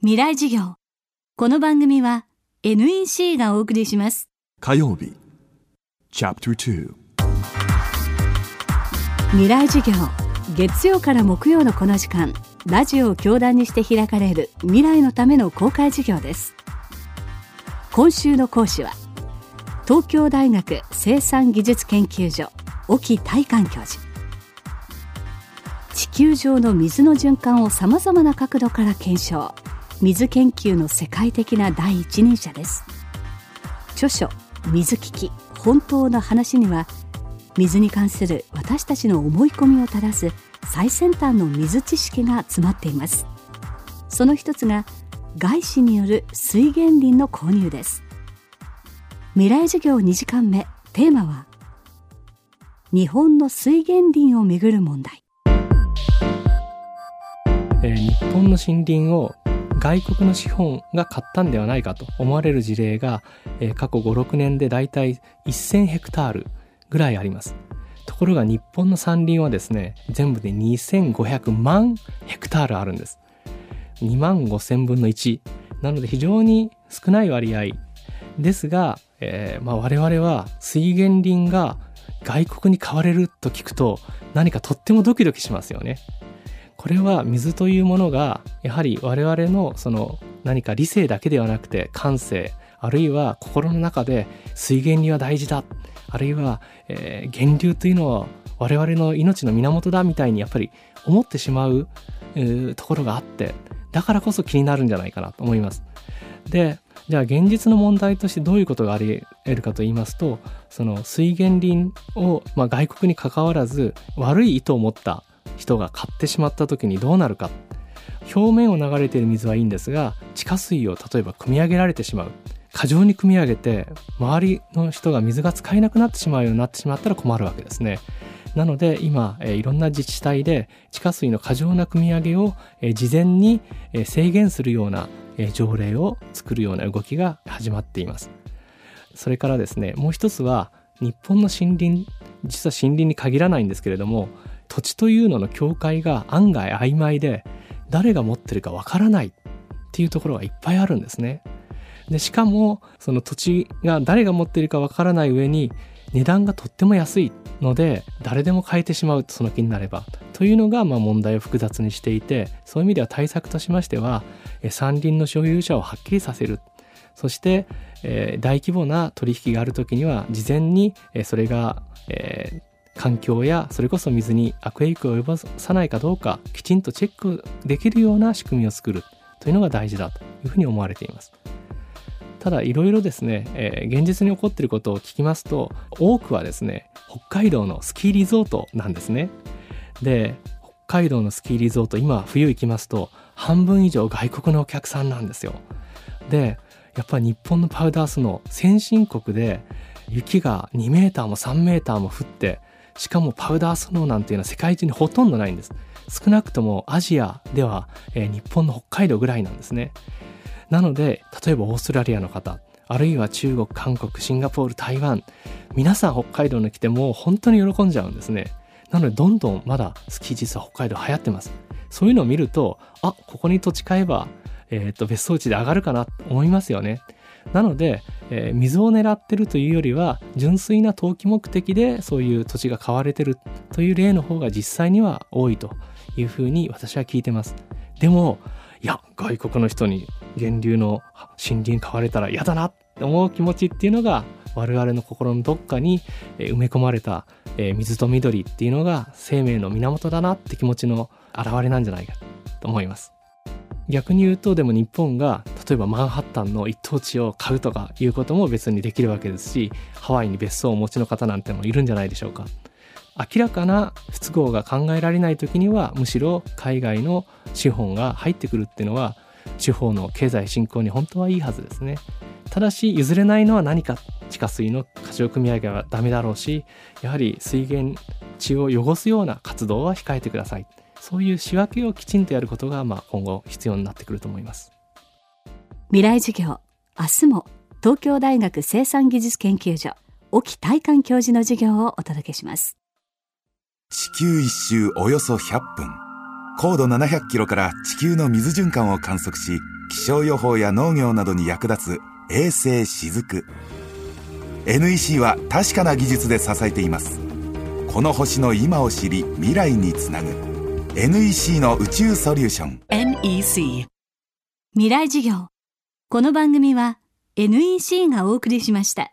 未来授業。この番組は NEC がお送りします。火曜日。Chapter 2未来授業。月曜から木曜のこの時間。ラジオを教壇にして開かれる。未来のための公開授業です。今週の講師は。東京大学生産技術研究所。沖大観教授。地球上の水の循環をさまざまな角度から検証水研究の世界的な第一人者です。著書水危機本当の話には水に関する私たちの思い込みを正す最先端の水知識が詰まっています。その一つが外資による水源林の購入です。未来授業2時間目テーマは日本の水源林をめぐる問題。えー日本の森林を外国の資本が買ったんではないかと思われる事例が、えー過去5、6年でだいたい1000ヘクタールぐらいあります。ところが日本の山林はですね、全部で2500万ヘクタールあるんです。2万5000分の1。なので非常に少ない割合ですが、えーまあ、我々は水源林が外国に買われると聞くと何かとってもドキドキしますよね。これは水というものがやはり我々のその何か理性だけではなくて感性あるいは心の中で水源には大事だあるいは、えー源流というのは我々の命の源だみたいにやっぱり思ってしまうところがあってだからこそ気になるんじゃないかなと思います。でじゃあ現実の問題としてどういうことがあり得るかと言いますとその水源林を、まあ、外国に関わらず悪い意図を持った人が買ってしまった時にどうなるか表面を流れている水はいいんですが地下水を例えば汲み上げられてしまう過剰に汲み上げて周りの人が水が使えなくなってしまうようになってしまったら困るわけですね。なので今、えいろんな自治体で地下水の過剰な汲み上げを、え事前に、え制限するような、え条例を作るような動きが始まっています。それからですねもう一つは日本の森林実は森林に限らないんですけれども土地というのの境界が案外曖昧で誰が持ってるかわからないっていうところがいっぱいあるんですね。でしかもその土地が誰が持ってるかわからない上に値段がとっても安いので誰でも買えてしまうその気になればというのがまあ問題を複雑にしていてそういう意味では対策としましては山林の所有者をはっきりさせるそして、えー大規模な取引がある時には事前に、えーそれが、えー環境やそれこそ水に悪影響を及ぼさないかどうかきちんとチェックできるような仕組みを作るというのが大事だというふうに思われています。ただいろいろですね、えー現実に起こっていることを聞きますと多くはですね北海道のスキーリゾートなんですね。で北海道のスキーリゾート今冬行きますと半分以上外国のお客さんなんですよ。でやっぱり日本のパウダースノー先進国で雪が2メーターも3メーターも降ってしかもパウダースノーなんていうのは世界中にほとんどないんです。少なくともアジアでは、えー日本の北海道ぐらいなんですね。なので例えばオーストラリアの方あるいは中国韓国シンガポール台湾皆さん北海道に来てもう本当に喜んじゃうんですね。なのでどんどんまだスキー実は北海道流行ってます。そういうのを見るとあここに土地買えばえー、と別荘地で上がるかなと思いますよね。なので、えー水を狙ってるというよりは純粋な投機目的でそういう土地が買われてるという例の方が実際には多いというふうに私は聞いてます。でもいや外国の人に源流の森林買われたら嫌だなって思う気持ちっていうのが我々の心のどっかにえー埋め込まれた、えー水と緑っていうのが生命の源だなって気持ちの表れなんじゃないかと思います。逆に言うとでも日本が例えばマンハッタンの一等地を買うとかいうことも別にできるわけですしハワイに別荘をお持ちの方なんてもいるんじゃないでしょうか。明らかな不都合が考えられない時にはむしろ海外の資本が入ってくるっていうのは地方の経済振興に本当はいいはずですね。ただし譲れないのは何か地下水の過剰組み上げはダメだろうしやはり水源地を汚すような活動は控えてください。そういう仕分けをきちんとやることが、まあ、今後必要になってくると思います。未来授業明日も東京大学生産技術研究所沖大観教授の授業をお届けします。地球一周およそ100分。高度700キロから地球の水循環を観測し気象予報や農業などに役立つ衛星しずく。NEC は確かな技術で支えています。この星の今を知り未来につなぐ。NEC の宇宙ソリューション。NEC 未来事業この番組は NEC がお送りしました。